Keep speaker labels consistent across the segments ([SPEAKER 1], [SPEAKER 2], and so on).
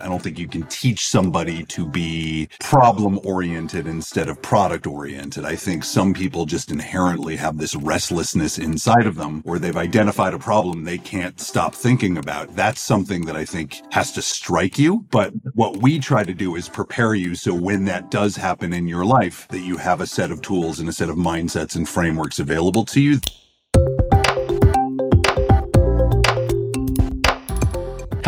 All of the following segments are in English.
[SPEAKER 1] I don't think you can teach somebody to be problem oriented instead of product oriented. I think some people just inherently have this restlessness inside of them where they've identified a problem they can't stop thinking about. That's something that I think has to strike you. But what we try to do is prepare you so when that does happen in your life, that you have a set of tools and a set of mindsets and frameworks available to you.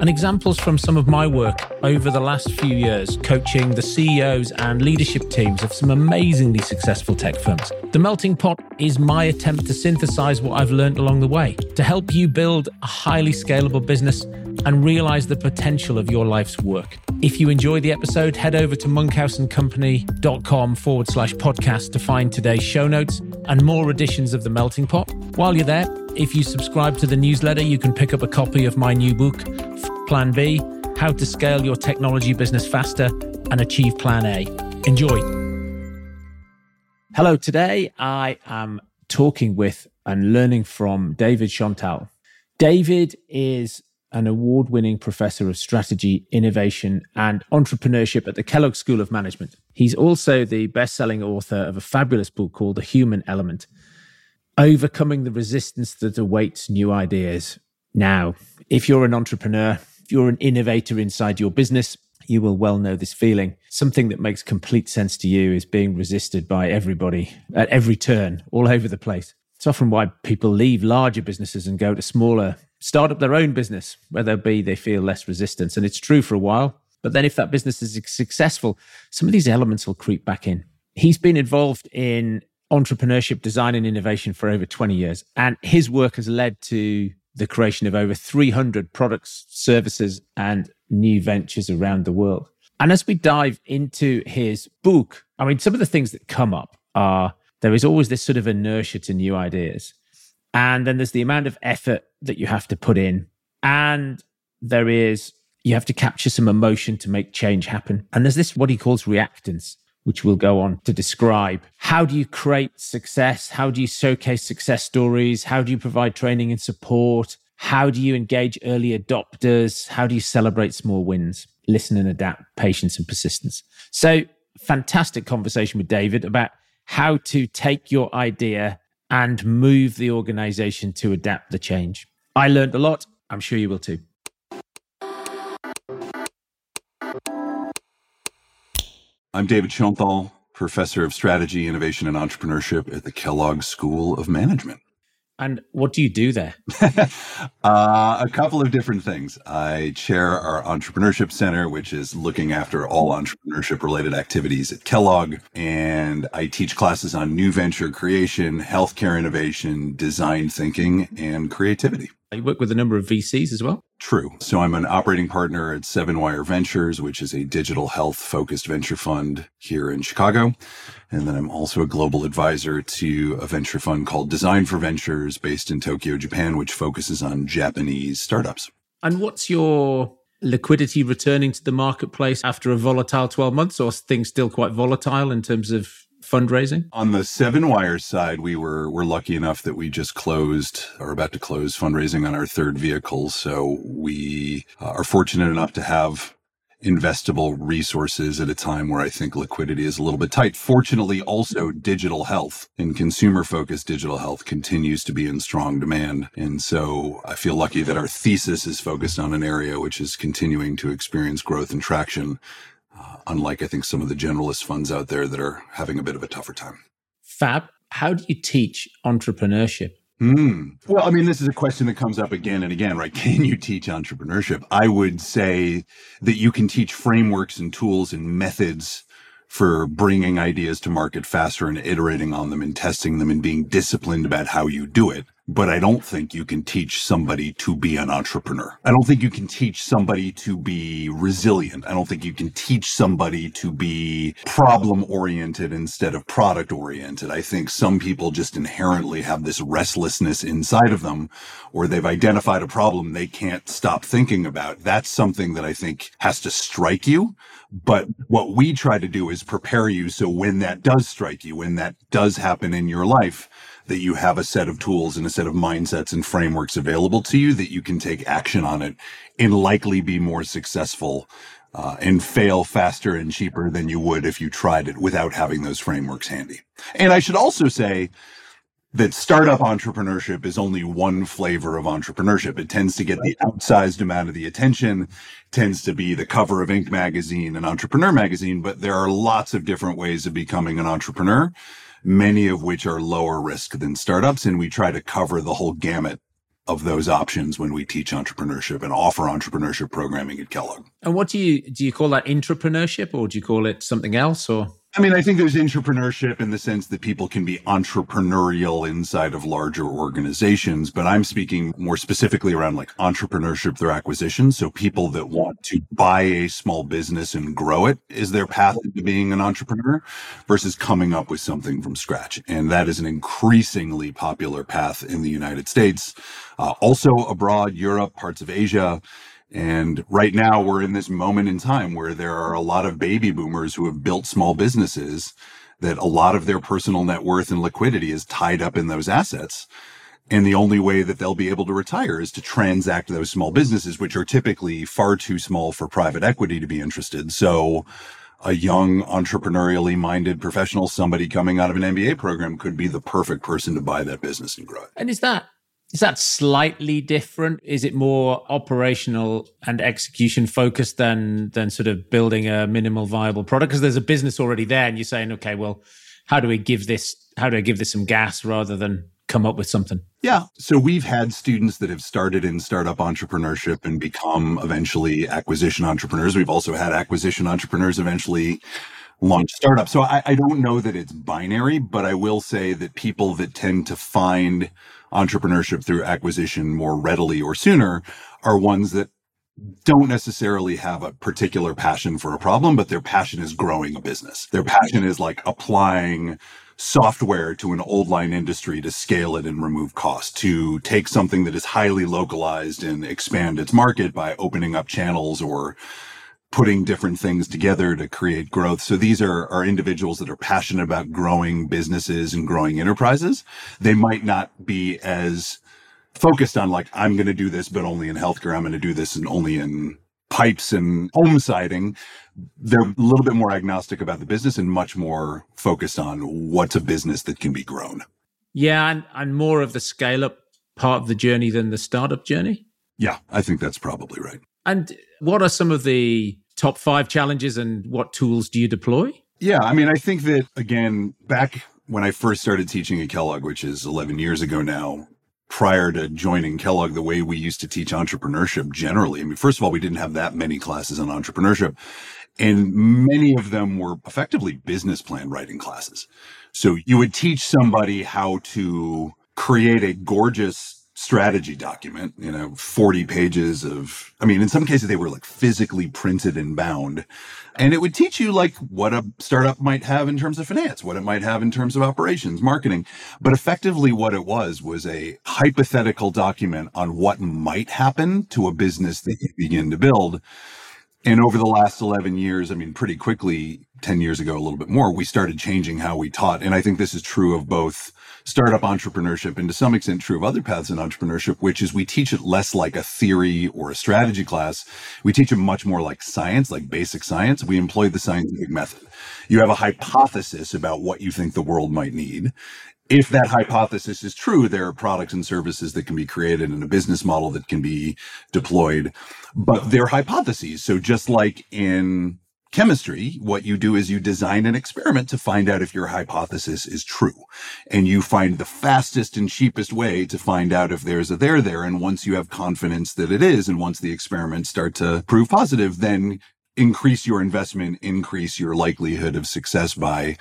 [SPEAKER 2] and examples from some of my work over the last few years coaching the CEOs and leadership teams of some amazingly successful tech firms. The Melting Pot is my attempt to synthesize what I've learned along the way to help you build a highly scalable business and realize the potential of your life's work. If you enjoy the episode, head over to monkhouseandcompany.com forward slash podcast to find today's show notes and more editions of The Melting Pot. While you're there, if you subscribe to the newsletter, you can pick up a copy of my new book, Plan B How to Scale Your Technology Business Faster and Achieve Plan A. Enjoy. Hello, today I am talking with and learning from David Schonthal. David is an award winning professor of strategy, innovation, and entrepreneurship at the Kellogg School of Management. He's also the best selling author of a fabulous book called The Human Element Overcoming the Resistance That Awaits New Ideas. Now, if you're an entrepreneur, if you're an innovator inside your business, you will well know this feeling. Something that makes complete sense to you is being resisted by everybody at every turn, all over the place. It's often why people leave larger businesses and go to smaller, start up their own business, where they'll be they feel less resistance. And it's true for a while. But then if that business is successful, some of these elements will creep back in. He's been involved in entrepreneurship, design, and innovation for over 20 years. And his work has led to the creation of over 300 products, services, and new ventures around the world. And as we dive into his book, I mean, some of the things that come up are there is always this sort of inertia to new ideas. And then there's the amount of effort that you have to put in. And there is, you have to capture some emotion to make change happen. And there's this, what he calls reactance, which we'll go on to describe. How do you create success? How do you showcase success stories? How do you provide training and support? How do you engage early adopters? How do you celebrate small wins? Listen and adapt, patience and persistence. So, fantastic conversation with David about how to take your idea and move the organization to adapt the change. I learned a lot. I'm sure you will too.
[SPEAKER 1] I'm David Schonthal, professor of strategy, innovation, and entrepreneurship at the Kellogg School of Management.
[SPEAKER 2] And what do you do there?
[SPEAKER 1] uh, a couple of different things. I chair our entrepreneurship center, which is looking after all entrepreneurship related activities at Kellogg. And I teach classes on new venture creation, healthcare innovation, design thinking, and creativity.
[SPEAKER 2] You work with a number of VCs as well?
[SPEAKER 1] True. So I'm an operating partner at Seven Wire Ventures, which is a digital health focused venture fund here in Chicago. And then I'm also a global advisor to a venture fund called Design for Ventures based in Tokyo, Japan, which focuses on Japanese startups.
[SPEAKER 2] And what's your liquidity returning to the marketplace after a volatile 12 months or things still quite volatile in terms of fundraising?
[SPEAKER 1] On the Seven Wires side, we were we're lucky enough that we just closed or about to close fundraising on our third vehicle. So we uh, are fortunate enough to have investable resources at a time where I think liquidity is a little bit tight. Fortunately, also digital health and consumer focused digital health continues to be in strong demand. And so I feel lucky that our thesis is focused on an area which is continuing to experience growth and traction uh, unlike I think some of the generalist funds out there that are having a bit of a tougher time.
[SPEAKER 2] Fab, how do you teach entrepreneurship?
[SPEAKER 1] Mm. Well, I mean, this is a question that comes up again and again, right? Can you teach entrepreneurship? I would say that you can teach frameworks and tools and methods for bringing ideas to market faster and iterating on them and testing them and being disciplined about how you do it. But I don't think you can teach somebody to be an entrepreneur. I don't think you can teach somebody to be resilient. I don't think you can teach somebody to be problem oriented instead of product oriented. I think some people just inherently have this restlessness inside of them or they've identified a problem they can't stop thinking about. That's something that I think has to strike you. But what we try to do is prepare you so when that does strike you, when that does happen in your life, that you have a set of tools and a set of mindsets and frameworks available to you that you can take action on it and likely be more successful uh, and fail faster and cheaper than you would if you tried it without having those frameworks handy. And I should also say that startup entrepreneurship is only one flavor of entrepreneurship. It tends to get the outsized amount of the attention, tends to be the cover of Inc. magazine and Entrepreneur magazine, but there are lots of different ways of becoming an entrepreneur many of which are lower risk than startups. And we try to cover the whole gamut of those options when we teach entrepreneurship and offer entrepreneurship programming at Kellogg.
[SPEAKER 2] And what do you do you call that entrepreneurship or do you call it something else or
[SPEAKER 1] I mean, I think there's entrepreneurship in the sense that people can be entrepreneurial inside of larger organizations, but I'm speaking more specifically around like entrepreneurship through acquisition. So people that want to buy a small business and grow it is their path to being an entrepreneur versus coming up with something from scratch. And that is an increasingly popular path in the United States, uh, also abroad, Europe, parts of Asia. And right now we're in this moment in time where there are a lot of baby boomers who have built small businesses that a lot of their personal net worth and liquidity is tied up in those assets. And the only way that they'll be able to retire is to transact those small businesses, which are typically far too small for private equity to be interested. So a young entrepreneurially minded professional, somebody coming out of an MBA program could be the perfect person to buy that business and grow it.
[SPEAKER 2] And is that is that slightly different? Is it more operational and execution focused than than sort of building a minimal viable product? Because there's a business already there, and you're saying, okay, well, how do we give this? How do I give this some gas rather than come up with something?
[SPEAKER 1] Yeah. So we've had students that have started in startup entrepreneurship and become eventually acquisition entrepreneurs. We've also had acquisition entrepreneurs eventually launch startups. So I, I don't know that it's binary, but I will say that people that tend to find entrepreneurship through acquisition more readily or sooner are ones that don't necessarily have a particular passion for a problem, but their passion is growing a business. Their passion is like applying software to an old line industry to scale it and remove cost, to take something that is highly localized and expand its market by opening up channels or putting different things together to create growth. So these are, are individuals that are passionate about growing businesses and growing enterprises. They might not be as focused on like, I'm going to do this, but only in healthcare. I'm going to do this and only in pipes and home siding. They're a little bit more agnostic about the business and much more focused on what's a business that can be grown.
[SPEAKER 2] Yeah. And, and more of the scale up part of the journey than the startup journey.
[SPEAKER 1] Yeah. I think that's probably right.
[SPEAKER 2] And what are some of the top five challenges and what tools do you deploy?
[SPEAKER 1] Yeah, I mean, I think that again, back when I first started teaching at Kellogg, which is 11 years ago now, prior to joining Kellogg, the way we used to teach entrepreneurship generally, I mean, first of all, we didn't have that many classes on entrepreneurship. And many of them were effectively business plan writing classes. So you would teach somebody how to create a gorgeous strategy document, you know, 40 pages of, I mean, in some cases they were like physically printed and bound. And it would teach you like what a startup might have in terms of finance, what it might have in terms of operations, marketing. But effectively what it was was a hypothetical document on what might happen to a business that you begin to build. And over the last 11 years, I mean, pretty quickly, 10 years ago, a little bit more, we started changing how we taught. And I think this is true of both startup entrepreneurship and to some extent true of other paths in entrepreneurship, which is we teach it less like a theory or a strategy class. We teach it much more like science, like basic science. We employ the scientific method. You have a hypothesis about what you think the world might need. If that hypothesis is true, there are products and services that can be created and a business model that can be deployed, but they're hypotheses. So just like in chemistry, what you do is you design an experiment to find out if your hypothesis is true. And you find the fastest and cheapest way to find out if there's a there there. And once you have confidence that it is, and once the experiments start to prove positive, then increase your investment, increase your likelihood of success by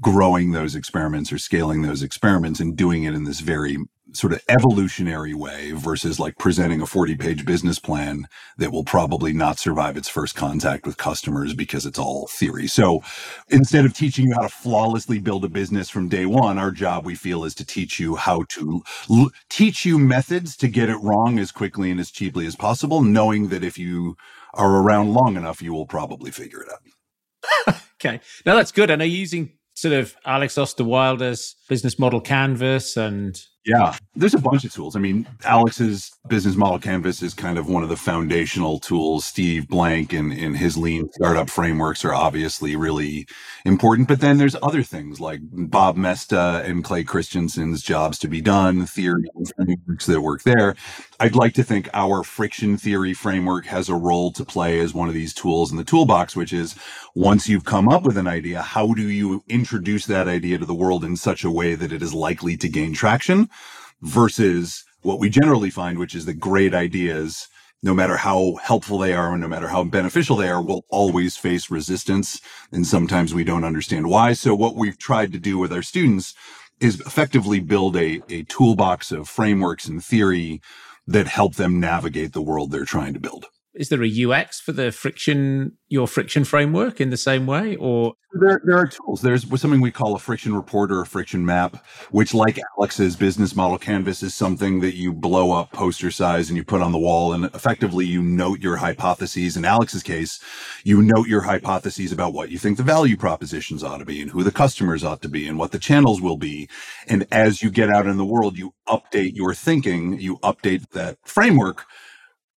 [SPEAKER 1] growing those experiments or scaling those experiments and doing it in this very sort of evolutionary way versus like presenting a 40 page business plan that will probably not survive its first contact with customers because it's all theory. So instead of teaching you how to flawlessly build a business from day one, our job we feel is to teach you how to l- teach you methods to get it wrong as quickly and as cheaply as possible, knowing that if you are around long enough, you will probably figure it
[SPEAKER 2] out. okay. Now that's good. And are you using sort of Alex Osterwalder's business model canvas and
[SPEAKER 1] yeah, there's a bunch of tools. I mean, Alex's business model canvas is kind of one of the foundational tools. Steve Blank and, and his lean startup frameworks are obviously really important. But then there's other things like Bob Moesta and Clay Christensen's jobs to be done, theory frameworks that work there. I'd like to think our friction theory framework has a role to play as one of these tools in the toolbox, which is once you've come up with an idea, how do you introduce that idea to the world in such a way that it is likely to gain traction? Versus what we generally find, which is that great ideas, no matter how helpful they are and no matter how beneficial they are, will always face resistance. And sometimes we don't understand why. So what we've tried to do with our students is effectively build a, a toolbox of frameworks and theory that help them navigate the world they're trying to build
[SPEAKER 2] is there a UX for the friction, your friction framework in the same way or?
[SPEAKER 1] There, there are tools. There's something we call a friction report or a friction map, which like Alex's business model canvas is something that you blow up poster size and you put on the wall and effectively you note your hypotheses. In Alex's case, you note your hypotheses about what you think the value propositions ought to be and who the customers ought to be and what the channels will be. And as you get out in the world, you update your thinking, you update that framework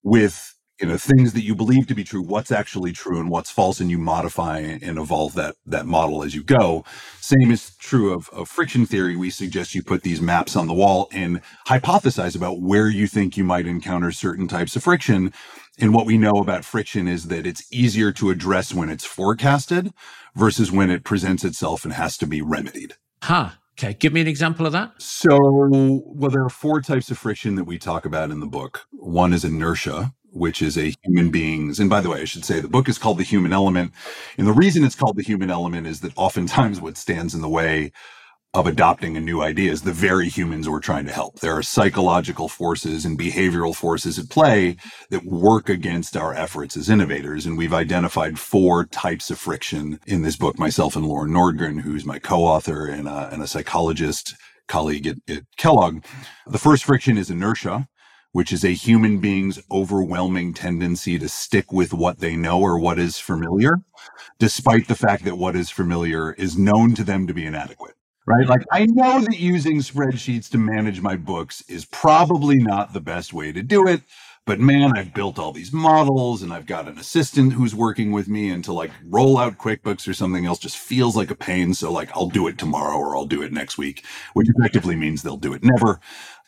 [SPEAKER 1] with you know things that you believe to be true what's actually true and what's false and you modify and evolve that that model as you go. Same is true of, of friction theory. We suggest you put these maps on the wall and hypothesize about where you think you might encounter certain types of friction. And what we know about friction is that it's easier to address when it's forecasted versus when it presents itself and has to be remedied.
[SPEAKER 2] Huh. Okay, give me an example of that.
[SPEAKER 1] So, well, there are four types of friction that we talk about in the book. One is inertia, which is a human beings. And by the way, I should say the book is called The Human Element. And the reason it's called The Human Element is that oftentimes what stands in the way of adopting a new idea is the very humans we're trying to help. There are psychological forces and behavioral forces at play that work against our efforts as innovators. And we've identified four types of friction in this book. Myself and Loran Nordgren, who's my co-author and a, and a psychologist colleague at, at Kellogg. The first friction is inertia which is a human being's overwhelming tendency to stick with what they know or what is familiar, despite the fact that what is familiar is known to them to be inadequate. Right? Like, I know that using spreadsheets to manage my books is probably not the best way to do it. But man, I've built all these models and I've got an assistant who's working with me and to like roll out QuickBooks or something else just feels like a pain. So like I'll do it tomorrow or I'll do it next week, which effectively means they'll do it never.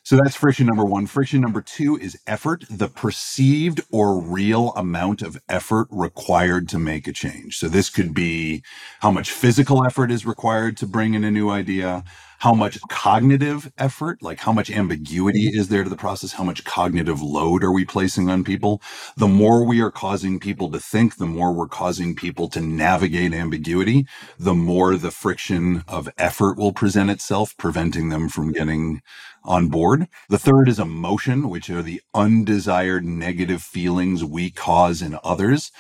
[SPEAKER 1] So that's friction number one. Friction number two is effort, the perceived or real amount of effort required to make a change. So this could be how much physical effort is required to bring in a new idea, how much cognitive effort, like how much ambiguity is there to the process? How much cognitive load are we placing on people? The more we are causing people to think, the more we're causing people to navigate ambiguity, the more the friction of effort will present itself, preventing them from getting on board. The third is emotion, which are the undesired negative feelings we cause in others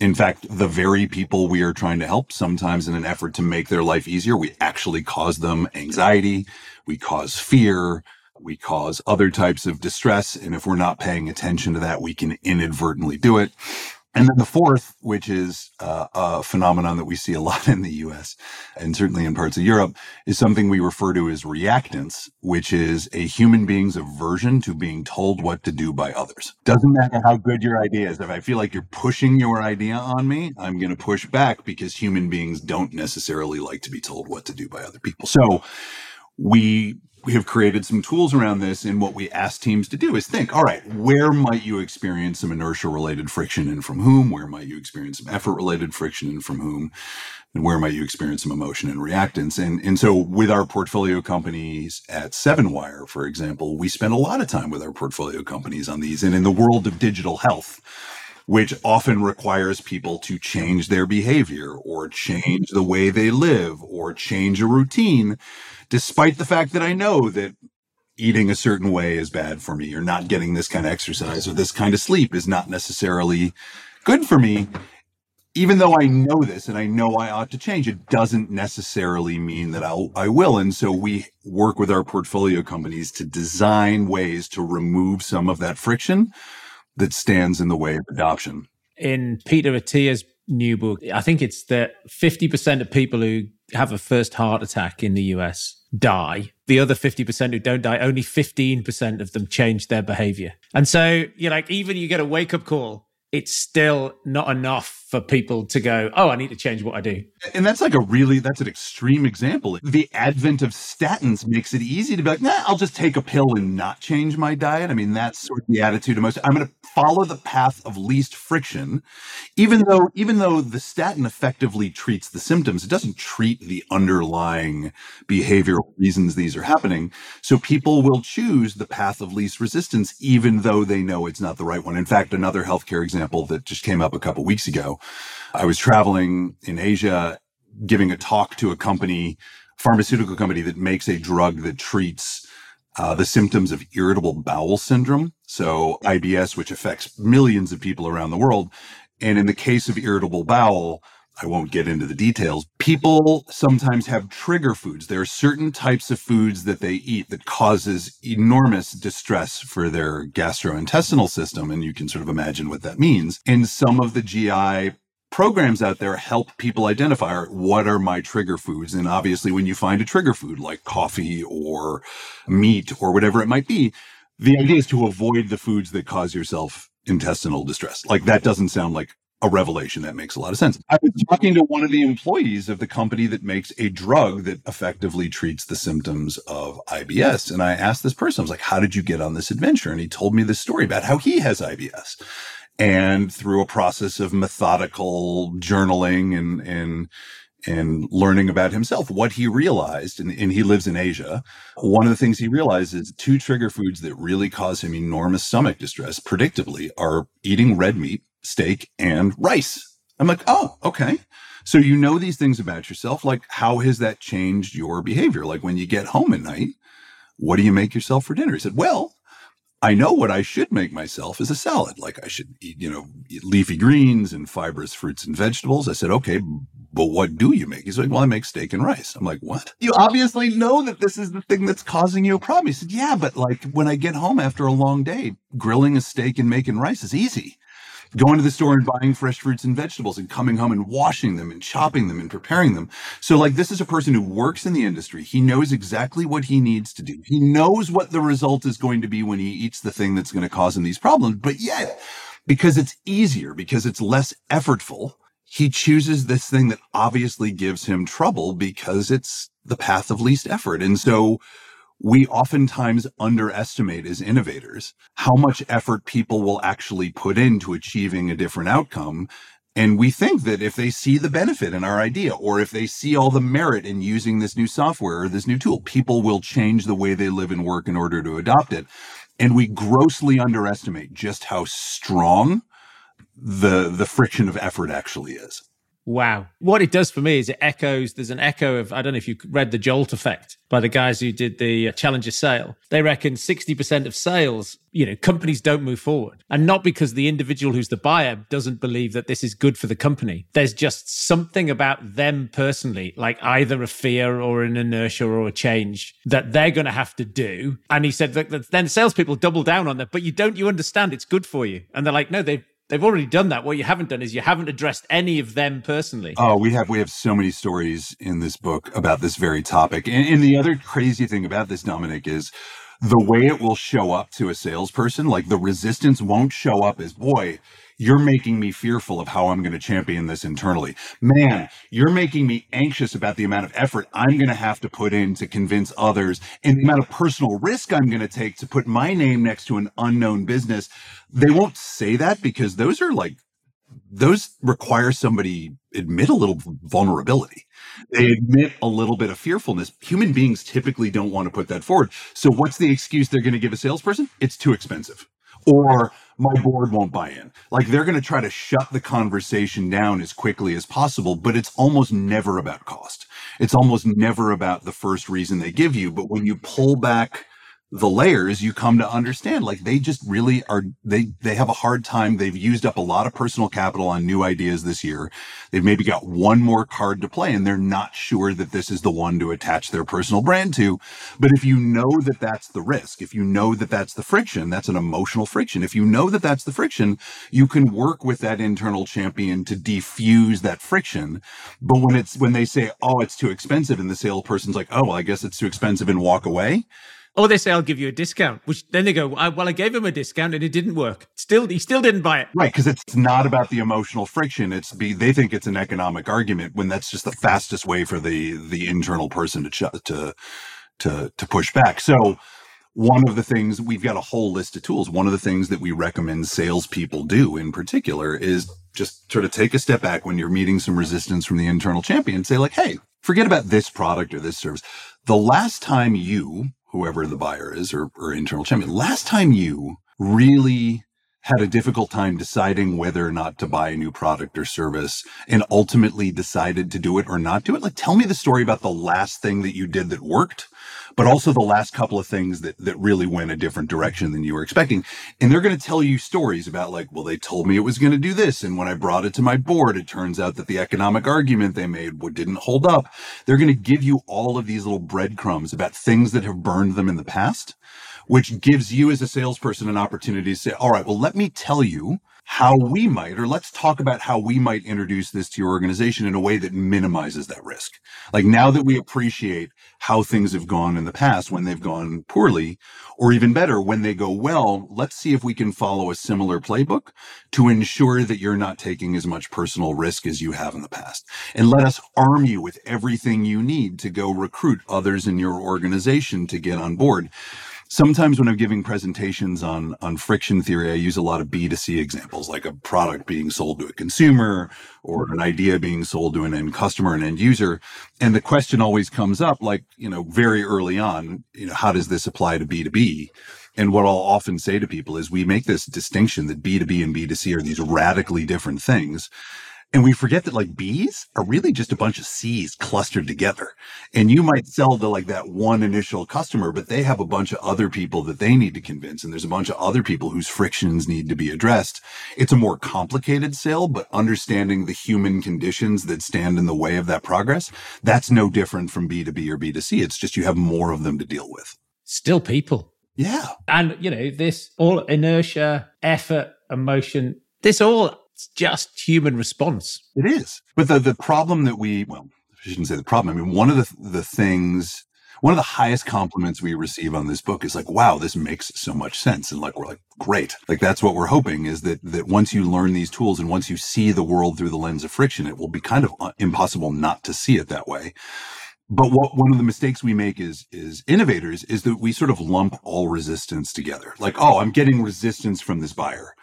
[SPEAKER 1] in fact, the very people we are trying to help, sometimes in an effort to make their life easier, we actually cause them anxiety, we cause fear, we cause other types of distress. And if we're not paying attention to that, we can inadvertently do it. And then the fourth, which is uh, a phenomenon that we see a lot in the US and certainly in parts of Europe, is something we refer to as reactance, which is a human being's aversion to being told what to do by others. Doesn't matter how good your idea is. If I feel like you're pushing your idea on me, I'm going to push back because human beings don't necessarily like to be told what to do by other people. So we we have created some tools around this. And what we ask teams to do is think, all right, where might you experience some inertia related friction and from whom? Where might you experience some effort related friction and from whom? And where might you experience some emotion and reactance? And, and so with our portfolio companies at Sevenwire, for example, we spend a lot of time with our portfolio companies on these. And in the world of digital health, which often requires people to change their behavior or change the way they live or change a routine, despite the fact that I know that eating a certain way is bad for me or not getting this kind of exercise or this kind of sleep is not necessarily good for me even though I know this and I know I ought to change, it doesn't necessarily mean that I'll, I will. And so we work with our portfolio companies to design ways to remove some of that friction that stands in the way of adoption.
[SPEAKER 2] In Peter Attia's new book, I think it's that 50% of people who have a first heart attack in the US die. The other 50% who don't die, only 15% of them change their behavior. And so you're like, even you get a wake up call it's still not enough for people to go, oh, I need to change what I do.
[SPEAKER 1] And that's like a really, that's an extreme example. The advent of statins makes it easy to be like, nah, I'll just take a pill and not change my diet. I mean, that's sort of the attitude of most. I'm going to follow the path of least friction, even though, even though the statin effectively treats the symptoms, it doesn't treat the underlying behavioral reasons these are happening. So people will choose the path of least resistance, even though they know it's not the right one. In fact, another healthcare example that just came up a couple weeks ago, I was traveling in Asia, giving a talk to a company, pharmaceutical company that makes a drug that treats uh, the symptoms of irritable bowel syndrome. So IBS, which affects millions of people around the world. And in the case of irritable bowel, I won't get into the details. People sometimes have trigger foods. There are certain types of foods that they eat that causes enormous distress for their gastrointestinal system. And you can sort of imagine what that means. And some of the GI programs out there help people identify what are my trigger foods. And obviously, when you find a trigger food like coffee or meat or whatever it might be, the idea is to avoid the foods that cause yourself intestinal distress. Like that doesn't sound like a revelation that makes a lot of sense. I was talking to one of the employees of the company that makes a drug that effectively treats the symptoms of IBS. And I asked this person, I was like, how did you get on this adventure? And he told me this story about how he has IBS and through a process of methodical journaling and and and learning about himself, what he realized, and, and, he lives in Asia. One of the things he realized is two trigger foods that really cause him enormous stomach distress, predictably, are eating red meat, steak, and rice. I'm like, oh, okay. So you know these things about yourself. Like, how has that changed your behavior? Like when you get home at night, what do you make yourself for dinner? He said, well, I know what I should make myself is a salad. Like I should eat, you know, leafy greens and fibrous fruits and vegetables. I said, okay, but what do you make? He's like, well, I make steak and rice. I'm like, what? You obviously know that this is the thing that's causing you a problem. He said, yeah, but like when I get home after a long day, grilling a steak and making rice is easy going to the store and buying fresh fruits and vegetables and coming home and washing them and chopping them and preparing them. So like this is a person who works in the industry. He knows exactly what he needs to do. He knows what the result is going to be when he eats the thing that's going to cause him these problems. But yet, because it's easier, because it's less effortful, he chooses this thing that obviously gives him trouble because it's the path of least effort. And so we oftentimes underestimate as innovators how much effort people will actually put into achieving a different outcome. And we think that if they see the benefit in our idea, or if they see all the merit in using this new software or this new tool, people will change the way they live and work in order to adopt it. And we grossly underestimate just how strong the, the friction of effort actually is.
[SPEAKER 2] Wow. What it does for me is it echoes, there's an echo of, I don't know if you read The Jolt Effect by the guys who did the uh, Challenger sale. They reckon 60% of sales, you know, companies don't move forward. And not because the individual who's the buyer doesn't believe that this is good for the company. There's just something about them personally, like either a fear or an inertia or a change that they're going to have to do. And he said that then salespeople double down on that, but you don't, you understand it's good for you. And they're like, no, they They've already done that. What you haven't done is you haven't addressed any of them personally.
[SPEAKER 1] Oh, we have we have so many stories in this book about this very topic. And, and the other crazy thing about this, Dominic, is the way it will show up to a salesperson. Like the resistance won't show up as boy you're making me fearful of how I'm going to champion this internally. Man, you're making me anxious about the amount of effort I'm going to have to put in to convince others and the amount of personal risk I'm going to take to put my name next to an unknown business. They won't say that because those are like, those require somebody admit a little vulnerability. They admit a little bit of fearfulness. Human beings typically don't want to put that forward. So what's the excuse they're going to give a salesperson? It's too expensive. Or my board won't buy in. Like they're going to try to shut the conversation down as quickly as possible, but it's almost never about cost. It's almost never about the first reason they give you. But when you pull back the layers you come to understand like they just really are they they have a hard time. They've used up a lot of personal capital on new ideas this year. They've maybe got one more card to play and they're not sure that this is the one to attach their personal brand to. But if you know that that's the risk if you know that that's the friction that's an emotional friction. If you know that that's the friction you can work with that internal champion to defuse that friction. But when it's when they say oh it's too expensive and the salesperson's like oh well, i guess it's too expensive and walk away
[SPEAKER 2] or they say, I'll give you a discount, which then they go, well, I gave him a discount and it didn't work. Still, he still didn't buy it.
[SPEAKER 1] Right. Cause it's not about the emotional friction. It's be, they think it's an economic argument when that's just the fastest way for the, the internal person to, ch- to, to, to push back. So one of the things we've got a whole list of tools. One of the things that we recommend salespeople do in particular is just sort of take a step back when you're meeting some resistance from the internal champion. Say like, Hey, forget about this product or this service. The last time you whoever the buyer is or, or internal champion. Last time you really had a difficult time deciding whether or not to buy a new product or service and ultimately decided to do it or not do it? Like, tell me the story about the last thing that you did that worked, but also the last couple of things that, that really went a different direction than you were expecting. And they're going to tell you stories about like, well, they told me it was going to do this. And when I brought it to my board, it turns out that the economic argument they made didn't hold up. They're going to give you all of these little breadcrumbs about things that have burned them in the past which gives you as a salesperson an opportunity to say, all right, well, let me tell you how we might, or let's talk about how we might introduce this to your organization in a way that minimizes that risk. Like now that we appreciate how things have gone in the past when they've gone poorly, or even better, when they go well, let's see if we can follow a similar playbook to ensure that you're not taking as much personal risk as you have in the past. And let us arm you with everything you need to go recruit others in your organization to get on board sometimes when I'm giving presentations on, on friction theory, I use a lot of B2C examples, like a product being sold to a consumer or an idea being sold to an end customer, an end user. And the question always comes up, like, you know, very early on, you know, how does this apply to B2B? And what I'll often say to people is we make this distinction that B2B and B2C are these radically different things. And we forget that like bees are really just a bunch of C's clustered together. And you might sell to like that one initial customer, but they have a bunch of other people that they need to convince. And there's a bunch of other people whose frictions need to be addressed. It's a more complicated sale, but understanding the human conditions that stand in the way of that progress, that's no different from B2B or B2C. It's just you have more of them to deal with.
[SPEAKER 2] Still people.
[SPEAKER 1] Yeah.
[SPEAKER 2] And, you know, this all inertia, effort, emotion, this all it's just human response.
[SPEAKER 1] It is. But the, the problem that we, well, I shouldn't say the problem. I mean, one of the, the things, one of the highest compliments we receive on this book is like, wow, this makes so much sense. And like, we're like, great. Like, that's what we're hoping is that, that once you learn these tools and once you see the world through the lens of friction, it will be kind of uh, impossible not to see it that way. But what one of the mistakes we make is is innovators is that we sort of lump all resistance together. Like, oh, I'm getting resistance from this buyer.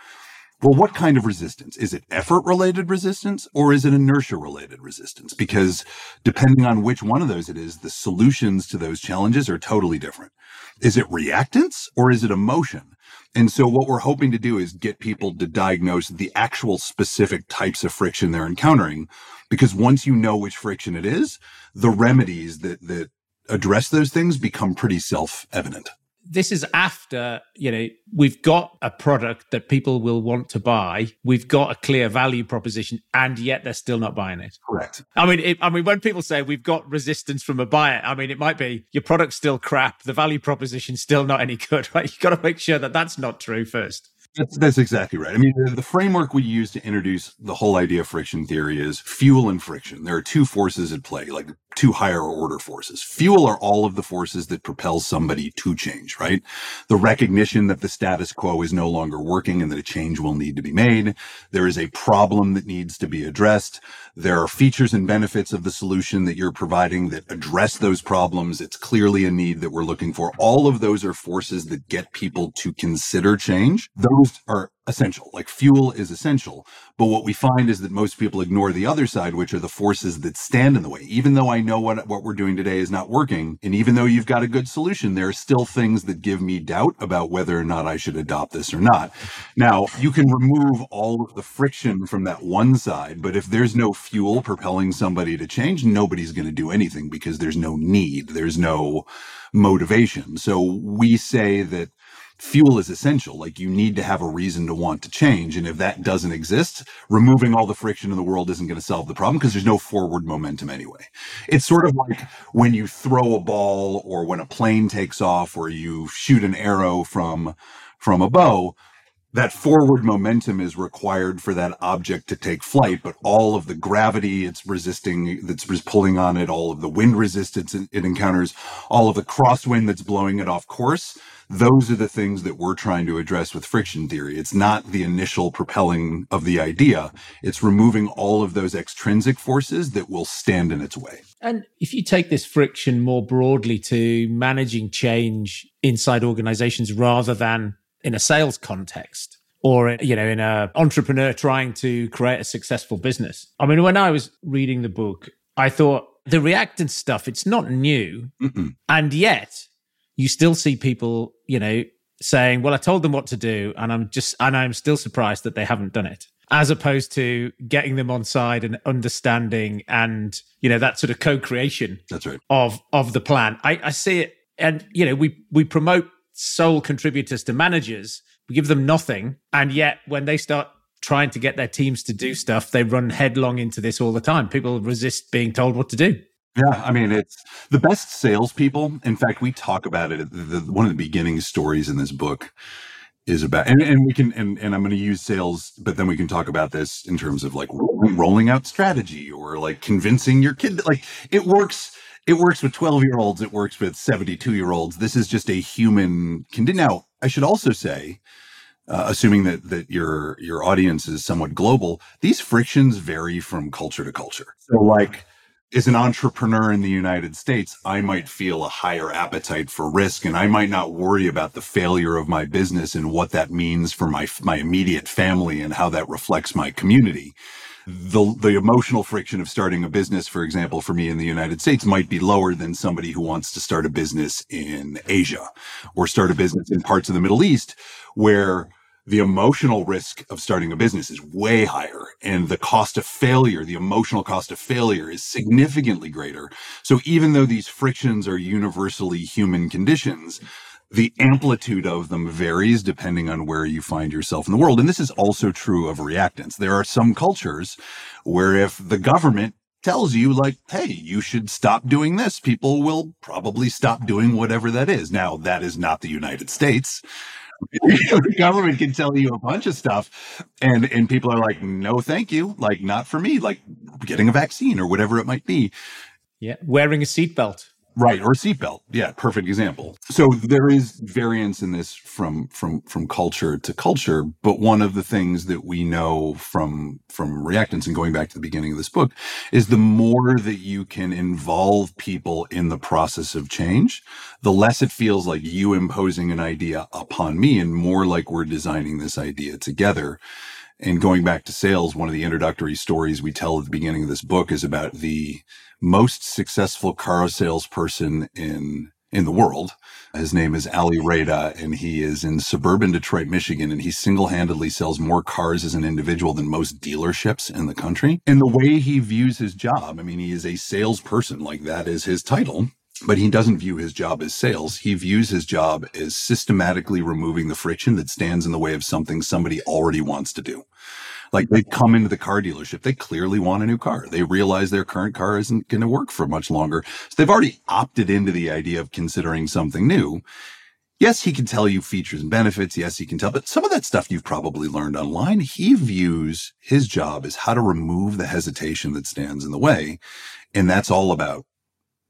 [SPEAKER 1] Well, what kind of resistance? Is it effort related resistance or is it inertia related resistance? Because depending on which one of those it is, the solutions to those challenges are totally different. Is it reactance or is it emotion? And so what we're hoping to do is get people to diagnose the actual specific types of friction they're encountering. Because once you know which friction it is, the remedies that, that address those things become pretty self evident
[SPEAKER 2] this is after, you know, we've got a product that people will want to buy. We've got a clear value proposition and yet they're still not buying it.
[SPEAKER 1] Correct.
[SPEAKER 2] I mean, it, I mean, when people say we've got resistance from a buyer, I mean, it might be your product's still crap. The value proposition's still not any good, right? You've got to make sure that that's not true first.
[SPEAKER 1] That's, that's exactly right. I mean, the, the, framework we use to introduce the whole idea of friction theory is fuel and friction. There are two forces at play, like two higher order forces. Fuel are all of the forces that propel somebody to change, right? The recognition that the status quo is no longer working and that a change will need to be made. There is a problem that needs to be addressed. There are features and benefits of the solution that you're providing that address those problems. It's clearly a need that we're looking for. All of those are forces that get people to consider change. Those are essential. Like fuel is essential. But what we find is that most people ignore the other side, which are the forces that stand in the way. Even though I know what, what we're doing today is not working, and even though you've got a good solution, there are still things that give me doubt about whether or not I should adopt this or not. Now, you can remove all of the friction from that one side, but if there's no fuel propelling somebody to change, nobody's going to do anything because there's no need, there's no motivation. So we say that fuel is essential. Like you need to have a reason to want to change. And if that doesn't exist, removing all the friction in the world isn't going to solve the problem because there's no forward momentum anyway. It's sort of like when you throw a ball or when a plane takes off or you shoot an arrow from, from a bow that forward momentum is required for that object to take flight, but all of the gravity it's resisting, that's pulling on it, all of the wind resistance it encounters, all of the crosswind that's blowing it off course, those are the things that we're trying to address with friction theory. It's not the initial propelling of the idea. It's removing all of those extrinsic forces that will stand in its way.
[SPEAKER 2] And if you take this friction more broadly to managing change inside organizations rather than in a sales context, or you know in an entrepreneur trying to create a successful business i mean when i was reading the book i thought the reactant stuff it's not new Mm-mm. and yet you still see people, you know, saying, "Well, I told them what to do, and I'm just and I'm still surprised that they haven't done it." As opposed to getting them on side and understanding and you know that sort of co-creation.
[SPEAKER 1] That's right.
[SPEAKER 2] Of of the plan, I, I see it, and you know we we promote sole contributors to managers. We give them nothing, and yet when they start trying to get their teams to do stuff, they run headlong into this all the time. People resist being told what to do.
[SPEAKER 1] Yeah, I mean, it's the best salespeople. In fact, we talk about it. The, one of the beginning stories in this book is about, and, and we can, and, and I'm going to use sales, but then we can talk about this in terms of like rolling out strategy or like convincing your kid. Like it works. It works with 12 year olds. It works with 72 year olds. This is just a human condition. Now, I should also say, uh, assuming that that your your audience is somewhat global, these frictions vary from culture to culture. So, like as an entrepreneur in the United States, I might feel a higher appetite for risk and I might not worry about the failure of my business and what that means for my, my immediate family and how that reflects my community. The, the emotional friction of starting a business, for example, for me in the United States might be lower than somebody who wants to start a business in Asia or start a business in parts of the Middle East where the emotional risk of starting a business is way higher and the cost of failure, the emotional cost of failure is significantly greater. So even though these frictions are universally human conditions, the amplitude of them varies depending on where you find yourself in the world. And this is also true of reactance. There are some cultures where if the government tells you like, Hey, you should stop doing this. People will probably stop doing whatever that is. Now, that is not the United States the government can tell you a bunch of stuff and and people are like no thank you. Like not for me. Like getting a vaccine or whatever it might be.
[SPEAKER 2] Yeah wearing a seatbelt
[SPEAKER 1] Right, or seatbelt. Yeah, perfect example. So there is variance in this from from from culture to culture, but one of the things that we know from from reactance and going back to the beginning of this book is the more that you can involve people in the process of change, the less it feels like you imposing an idea upon me and more like we're designing this idea together. And going back to sales, one of the introductory stories we tell at the beginning of this book is about the most successful car salesperson in in the world. His name is Ali Reda, and he is in suburban Detroit, Michigan, and he single-handedly sells more cars as an individual than most dealerships in the country. And the way he views his job, I mean, he is a salesperson, like that is his title. But he doesn't view his job as sales. He views his job as systematically removing the friction that stands in the way of something somebody already wants to do. Like they come into the car dealership, they clearly want a new car. They realize their current car isn't going to work for much longer. So they've already opted into the idea of considering something new. Yes, he can tell you features and benefits. Yes, he can tell, but some of that stuff you've probably learned online. He views his job as how to remove the hesitation that stands in the way. And that's all about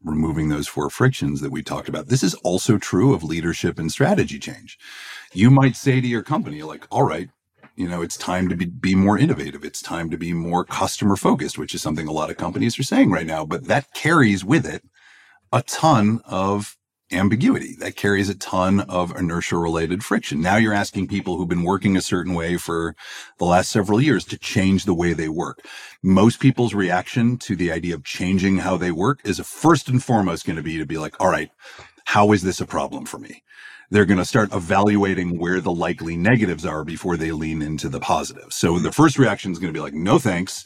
[SPEAKER 1] removing those four frictions that we talked about. This is also true of leadership and strategy change. You might say to your company, like, all right, you know, it's time to be, be more innovative. It's time to be more customer focused, which is something a lot of companies are saying right now. But that carries with it a ton of ambiguity. That carries a ton of inertia related friction. Now you're asking people who've been working a certain way for the last several years to change the way they work. Most people's reaction to the idea of changing how they work is first and foremost going to be to be like, all right, how is this a problem for me? They're going to start evaluating where the likely negatives are before they lean into the positive. So the first reaction is going to be like, no thanks.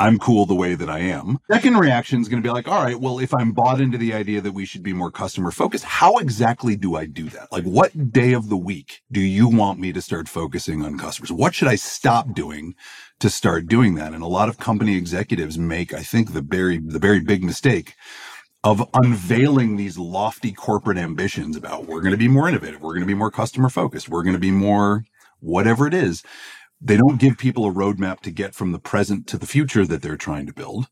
[SPEAKER 1] I'm cool the way that I am. Second reaction is going to be like, all right, well, if I'm bought into the idea that we should be more customer focused, how exactly do I do that? Like, what day of the week do you want me to start focusing on customers? What should I stop doing to start doing that? And a lot of company executives make, I think, the very, the very big mistake of unveiling these lofty corporate ambitions about we're going to be more innovative, we're going to be more customer focused, we're going to be more whatever it is they don't give people a roadmap to get from the present to the future that they're trying to build.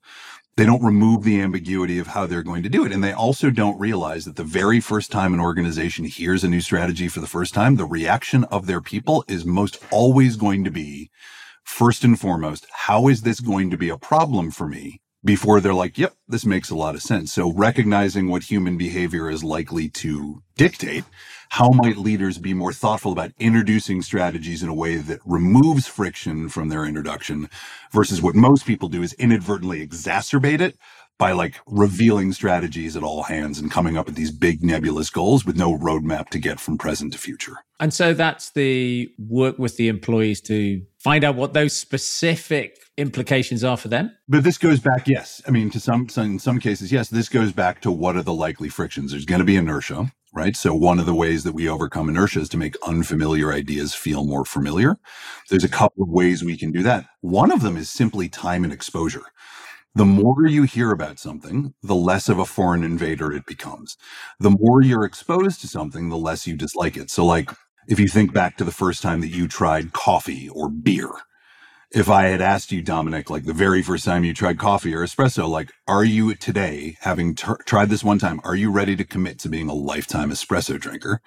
[SPEAKER 1] They don't remove the ambiguity of how they're going to do it. And they also don't realize that the very first time an organization hears a new strategy for the first time, the reaction of their people is most always going to be first and foremost, how is this going to be a problem for me? Before they're like, yep, this makes a lot of sense. So recognizing what human behavior is likely to dictate how might leaders be more thoughtful about introducing strategies in a way that removes friction from their introduction versus what most people do is inadvertently exacerbate it by like revealing strategies at all hands and coming up with these big nebulous goals with no roadmap to get from present to future.
[SPEAKER 2] And so that's the work with the employees to find out what those specific implications are for them.
[SPEAKER 1] But this goes back, yes. I mean, to some, some in some cases, yes. This goes back to what are the likely frictions. There's going to be inertia right? So one of the ways that we overcome inertia is to make unfamiliar ideas feel more familiar. There's a couple of ways we can do that. One of them is simply time and exposure. The more you hear about something, the less of a foreign invader it becomes. The more you're exposed to something, the less you dislike it. So like if you think back to the first time that you tried coffee or beer, if I had asked you, Dominic, like the very first time you tried coffee or espresso, like, are you today, having tried this one time, are you ready to commit to being a lifetime espresso drinker?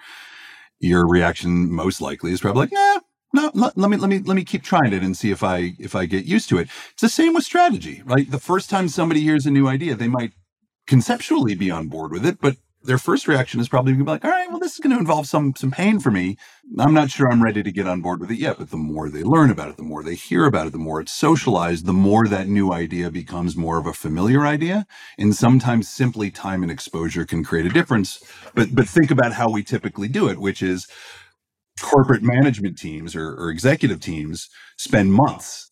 [SPEAKER 1] Your reaction most likely is probably like, yeah, no, let, let me let me let me keep trying it and see if I if I get used to it. It's the same with strategy, right? The first time somebody hears a new idea, they might conceptually be on board with it, but their first reaction is probably going to be like, all right, well, this is going to involve some some pain for me. I'm not sure I'm ready to get on board with it yet. But the more they learn about it, the more they hear about it, the more it's socialized, the more that new idea becomes more of a familiar idea. And sometimes simply time and exposure can create a difference. But but think about how we typically do it, which is corporate management teams or, or executive teams spend months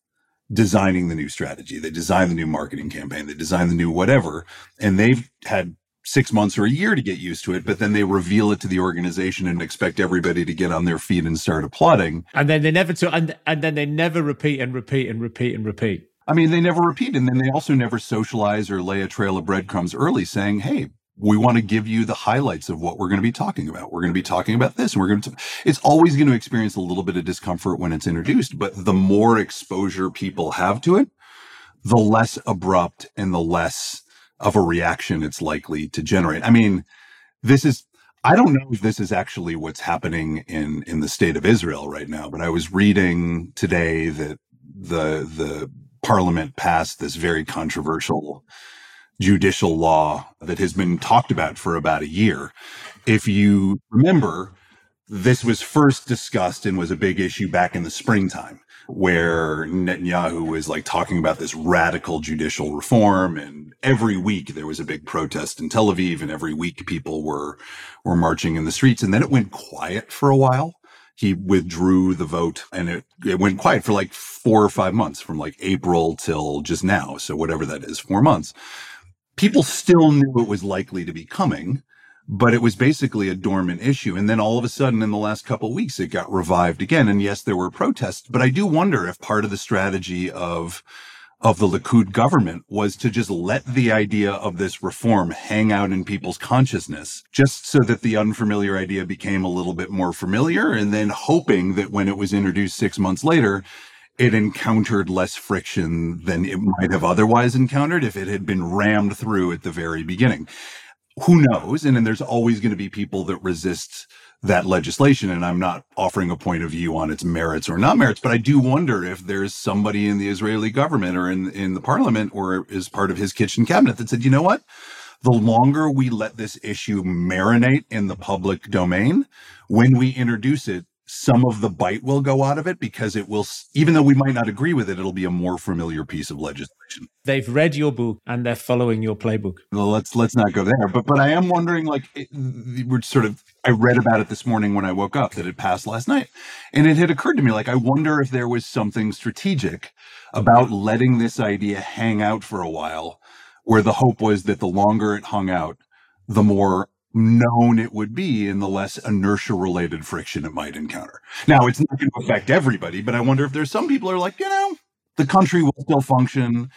[SPEAKER 1] designing the new strategy. They design the new marketing campaign. They design the new whatever. And they've had six months or a year to get used to it, but then they reveal it to the organization and expect everybody to get on their feet and start applauding.
[SPEAKER 2] And then they never to, and, and then they never repeat and repeat and repeat and repeat.
[SPEAKER 1] I mean, they never repeat. And then they also never socialize or lay a trail of breadcrumbs early saying, Hey, we want to give you the highlights of what we're going to be talking about. We're going to be talking about this and we're going to, it's always going to experience a little bit of discomfort when it's introduced, but the more exposure people have to it, the less abrupt and the less of a reaction it's likely to generate. I mean, this is I don't know if this is actually what's happening in in the state of Israel right now, but I was reading today that the the parliament passed this very controversial judicial law that has been talked about for about a year. If you remember, this was first discussed and was a big issue back in the springtime where Netanyahu was like talking about this radical judicial reform and every week there was a big protest in Tel Aviv and every week people were were marching in the streets and then it went quiet for a while. He withdrew the vote and it, it went quiet for like four or five months from like April till just now. So whatever that is, four months. People still knew it was likely to be coming but it was basically a dormant issue. And then all of a sudden, in the last couple weeks, it got revived again. And yes, there were protests, but I do wonder if part of the strategy of of the Likud government was to just let the idea of this reform hang out in people's consciousness, just so that the unfamiliar idea became a little bit more familiar, and then hoping that when it was introduced six months later, it encountered less friction than it might have otherwise encountered if it had been rammed through at the very beginning who knows? And then there's always going to be people that resist that legislation. And I'm not offering a point of view on its merits or not merits, but I do wonder if there's somebody in the Israeli government or in, in the parliament or is part of his kitchen cabinet that said, you know what? the longer we let this issue marinate in the public domain, when we introduce it, some of the bite will go out of it because it will, even though we might not agree with it, it'll be a more familiar piece of legislation.
[SPEAKER 2] They've read your book and they're following your playbook.
[SPEAKER 1] Well, let's let's not go there. But but I am wondering, like, it, we're sort of. I read about it this morning when I woke up that it passed last night, and it had occurred to me, like, I wonder if there was something strategic about letting this idea hang out for a while, where the hope was that the longer it hung out, the more known it would be and the less inertia related friction it might encounter. Now, it's not going to affect everybody, but I wonder if there's some people are like, you know, the country will still function,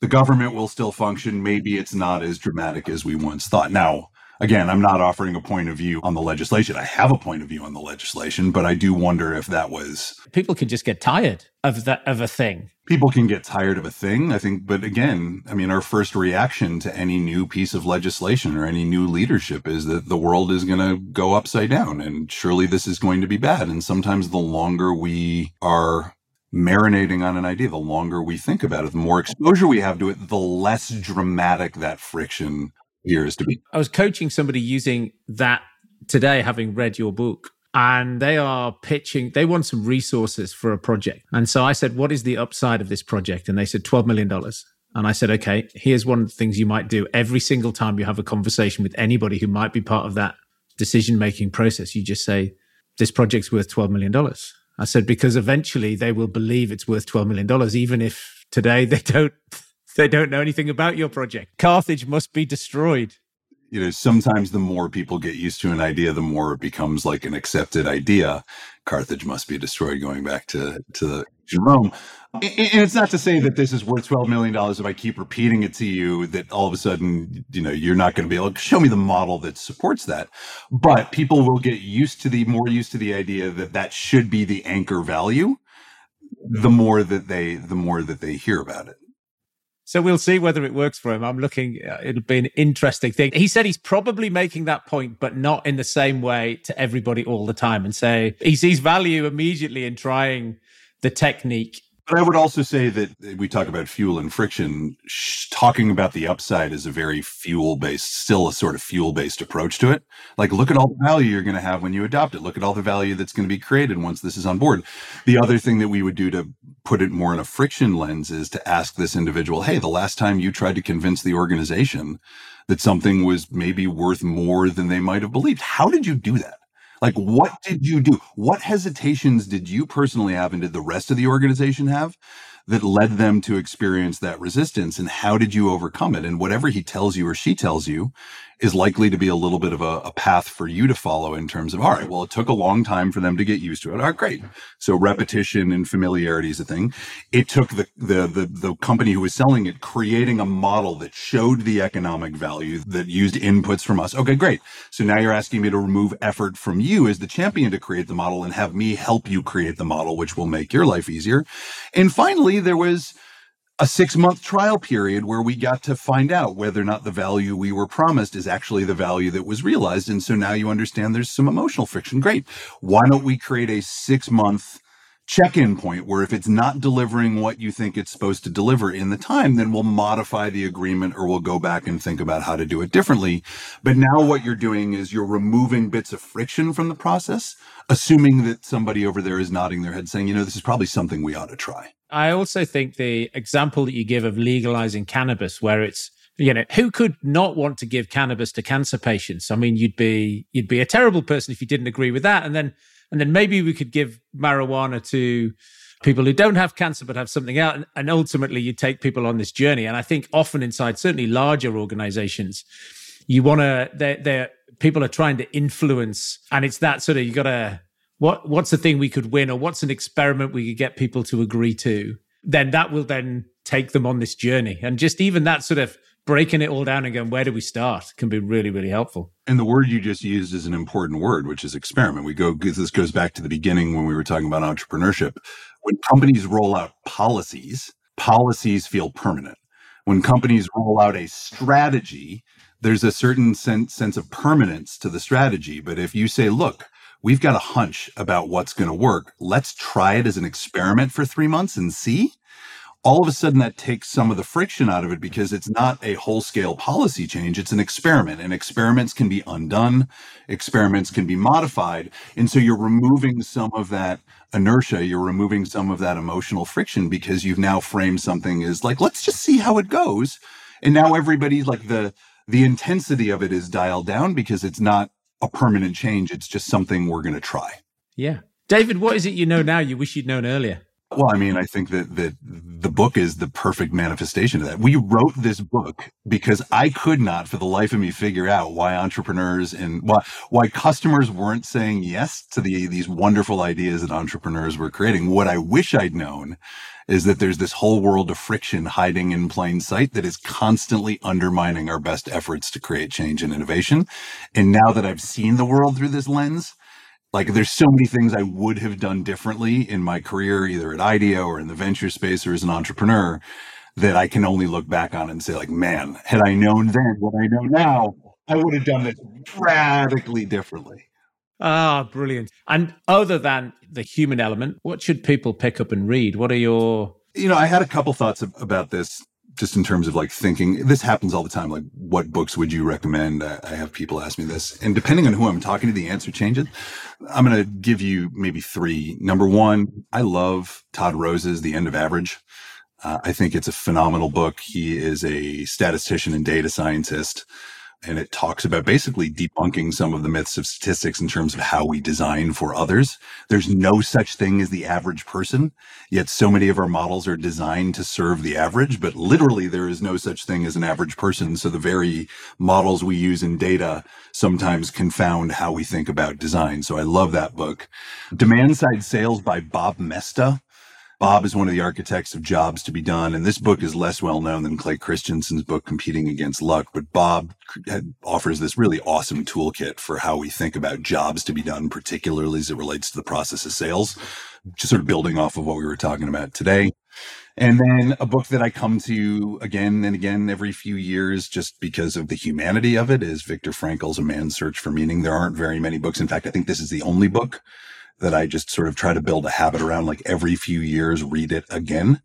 [SPEAKER 1] the government will still function. Maybe it's not as dramatic as we once thought. Now, again, I'm not offering a point of view on the legislation. I have a point of view on the legislation, but I do wonder if that was
[SPEAKER 2] people can just get tired of that of a thing.
[SPEAKER 1] People can get tired of a thing, I think, but again, I mean our first reaction to any new piece of legislation or any new leadership is that the world is going to go upside down and surely this is going to be bad and sometimes the longer we are marinating on an idea, the longer we think about it, the more exposure we have to it, the less dramatic that friction years to be.
[SPEAKER 2] I was coaching somebody using that today, having read your book, and they are pitching, they want some resources for a project. And so I said, What is the upside of this project? And they said, $12 million. And I said, Okay, here's one of the things you might do every single time you have a conversation with anybody who might be part of that decision making process. You just say, This project's worth $12 million. I said, Because eventually they will believe it's worth $12 million, even if today they don't they don't know anything about your project. Carthage must be destroyed.
[SPEAKER 1] You know, sometimes the more people get used to an idea, the more it becomes like an accepted idea. Carthage must be destroyed, going back to to Rome. And it's not to say that this is worth twelve million dollars if I keep repeating it to you. That all of a sudden, you know, you're not going to be able to show me the model that supports that. But people will get used to the more used to the idea that that should be the anchor value. The more that they, the more that they hear about it.
[SPEAKER 2] So we'll see whether it works for him. I'm looking, uh, it'll be an interesting thing. He said he's probably making that point, but not in the same way to everybody all the time and say he sees value immediately in trying the technique
[SPEAKER 1] but I would also say that we talk about fuel and friction. Sh- talking about the upside is a very fuel based, still a sort of fuel based approach to it. Like, look at all the value you're going to have when you adopt it. Look at all the value that's going to be created once this is on board. The other thing that we would do to put it more in a friction lens is to ask this individual, Hey, the last time you tried to convince the organization that something was maybe worth more than they might have believed, how did you do that? Like, what did you do? What hesitations did you personally have, and did the rest of the organization have that led them to experience that resistance? And how did you overcome it? And whatever he tells you or she tells you is likely to be a little bit of a, a, path for you to follow in terms of, all right, well, it took a long time for them to get used to it. All right, great. So repetition and familiarity is a thing. It took the, the, the, the company who was selling it creating a model that showed the economic value that used inputs from us. Okay, great. So now you're asking me to remove effort from you as the champion to create the model and have me help you create the model, which will make your life easier. And finally, there was, a six month trial period where we got to find out whether or not the value we were promised is actually the value that was realized. And so now you understand there's some emotional friction. Great. Why don't we create a six month check in point where if it's not delivering what you think it's supposed to deliver in the time, then we'll modify the agreement or we'll go back and think about how to do it differently. But now what you're doing is you're removing bits of friction from the process, assuming that somebody over there is nodding their head saying, you know, this is probably something we ought to try.
[SPEAKER 2] I also think the example that you give of legalizing cannabis, where it's you know who could not want to give cannabis to cancer patients? I mean you'd be you'd be a terrible person if you didn't agree with that. And then and then maybe we could give marijuana to people who don't have cancer but have something else and, and ultimately you take people on this journey. And i think often inside certainly larger organizations you want to they're, they're people are trying to influence and it's that sort of you got to what what's the thing we could win or what's an experiment we could get people to agree to then that will then take them on this journey. And just even that sort of breaking it all down and going where do we start can be really really helpful.
[SPEAKER 1] And the word you just used is an important word which is experiment. We go this goes back to the beginning when we were talking about entrepreneurship. When companies roll out policies policies feel permanent. When companies roll out a strategy there's a certain sense, sense of permanence to the strategy. But if you say look we've got a hunch about what's going to work. Let's try it as an experiment for three months and see. all of a sudden that takes some of the friction out of it because it's not a whole scale policy change. It's an experiment and experiments can be undone. Experiments can be modified. And so you're removing some of that inertia. You're removing some of that emotional friction because you've now framed something as like, let's just see how it goes. And now everybody's like the, the intensity of it is dialed down because it's not a permanent change. It's just something we're going to try.
[SPEAKER 2] Yeah. David, what is it you know now you wish you'd known earlier?
[SPEAKER 1] Well, I mean, I think that that the book is the perfect manifestation of that. We wrote this book because I could not, for the life of me, figure out why entrepreneurs and why why customers weren't saying yes to the these wonderful ideas that entrepreneurs were creating. What I wish I'd known is that there's this whole world of friction hiding in plain sight that is constantly undermining our best efforts to create change and innovation. And now that I've seen the world through this lens, like there's so many things I would have done differently in my career, either at IDEO or in the venture space or as an entrepreneur that I can only look back on and say like, man, had I known then what I know now, I would have done this radically differently.
[SPEAKER 2] Ah, brilliant. And other than the human element, what should people pick up and read? What are your
[SPEAKER 1] you know, I had a couple thoughts about this just in terms of like thinking, this happens all the time. Like, what books would you recommend? I, I have people ask me this, and depending on who I'm talking to, the answer changes. I'm going to give you maybe three. Number one, I love Todd Rose's The End of Average. Uh, I think it's a phenomenal book. He is a statistician and data scientist and it talks about basically debunking some of the myths of statistics in terms of how we design for others. There's no such thing as the average person, yet so many of our models are designed to serve the average, but literally there is no such thing as an average person. So the very models we use in data sometimes confound how we think about design. So I love that book. Demand Side Sales by Bob Moesta Bob is one of the architects of jobs to be done. And this book is less well known than Clay Christensen's book, Competing Against Luck. But Bob offers this really awesome toolkit for how we think about jobs to be done, particularly as it relates to the process of sales, just sort of building off of what we were talking about today. And then a book that I come to again and again every few years just because of the humanity of it is Viktor Frankl's A Man's Search for Meaning. There aren't very many books. In fact, I think this is the only book that I just sort of try to build a habit around like every few years, read it again.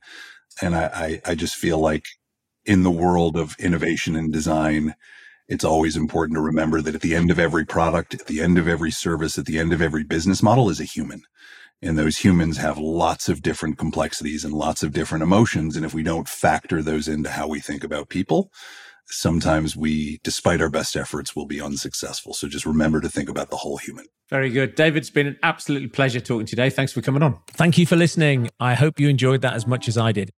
[SPEAKER 1] And I, I, I just feel like in the world of innovation and design, it's always important to remember that at the end of every product, at the end of every service, at the end of every business model is a human. And those humans have lots of different complexities and lots of different emotions. And if we don't factor those into how we think about people, sometimes we, despite our best efforts, will be unsuccessful. So just remember to think about the whole human.
[SPEAKER 2] Very good. David, it's been an absolute pleasure talking today. Thanks for coming on.
[SPEAKER 3] Thank you for listening. I hope you enjoyed that as much as I did.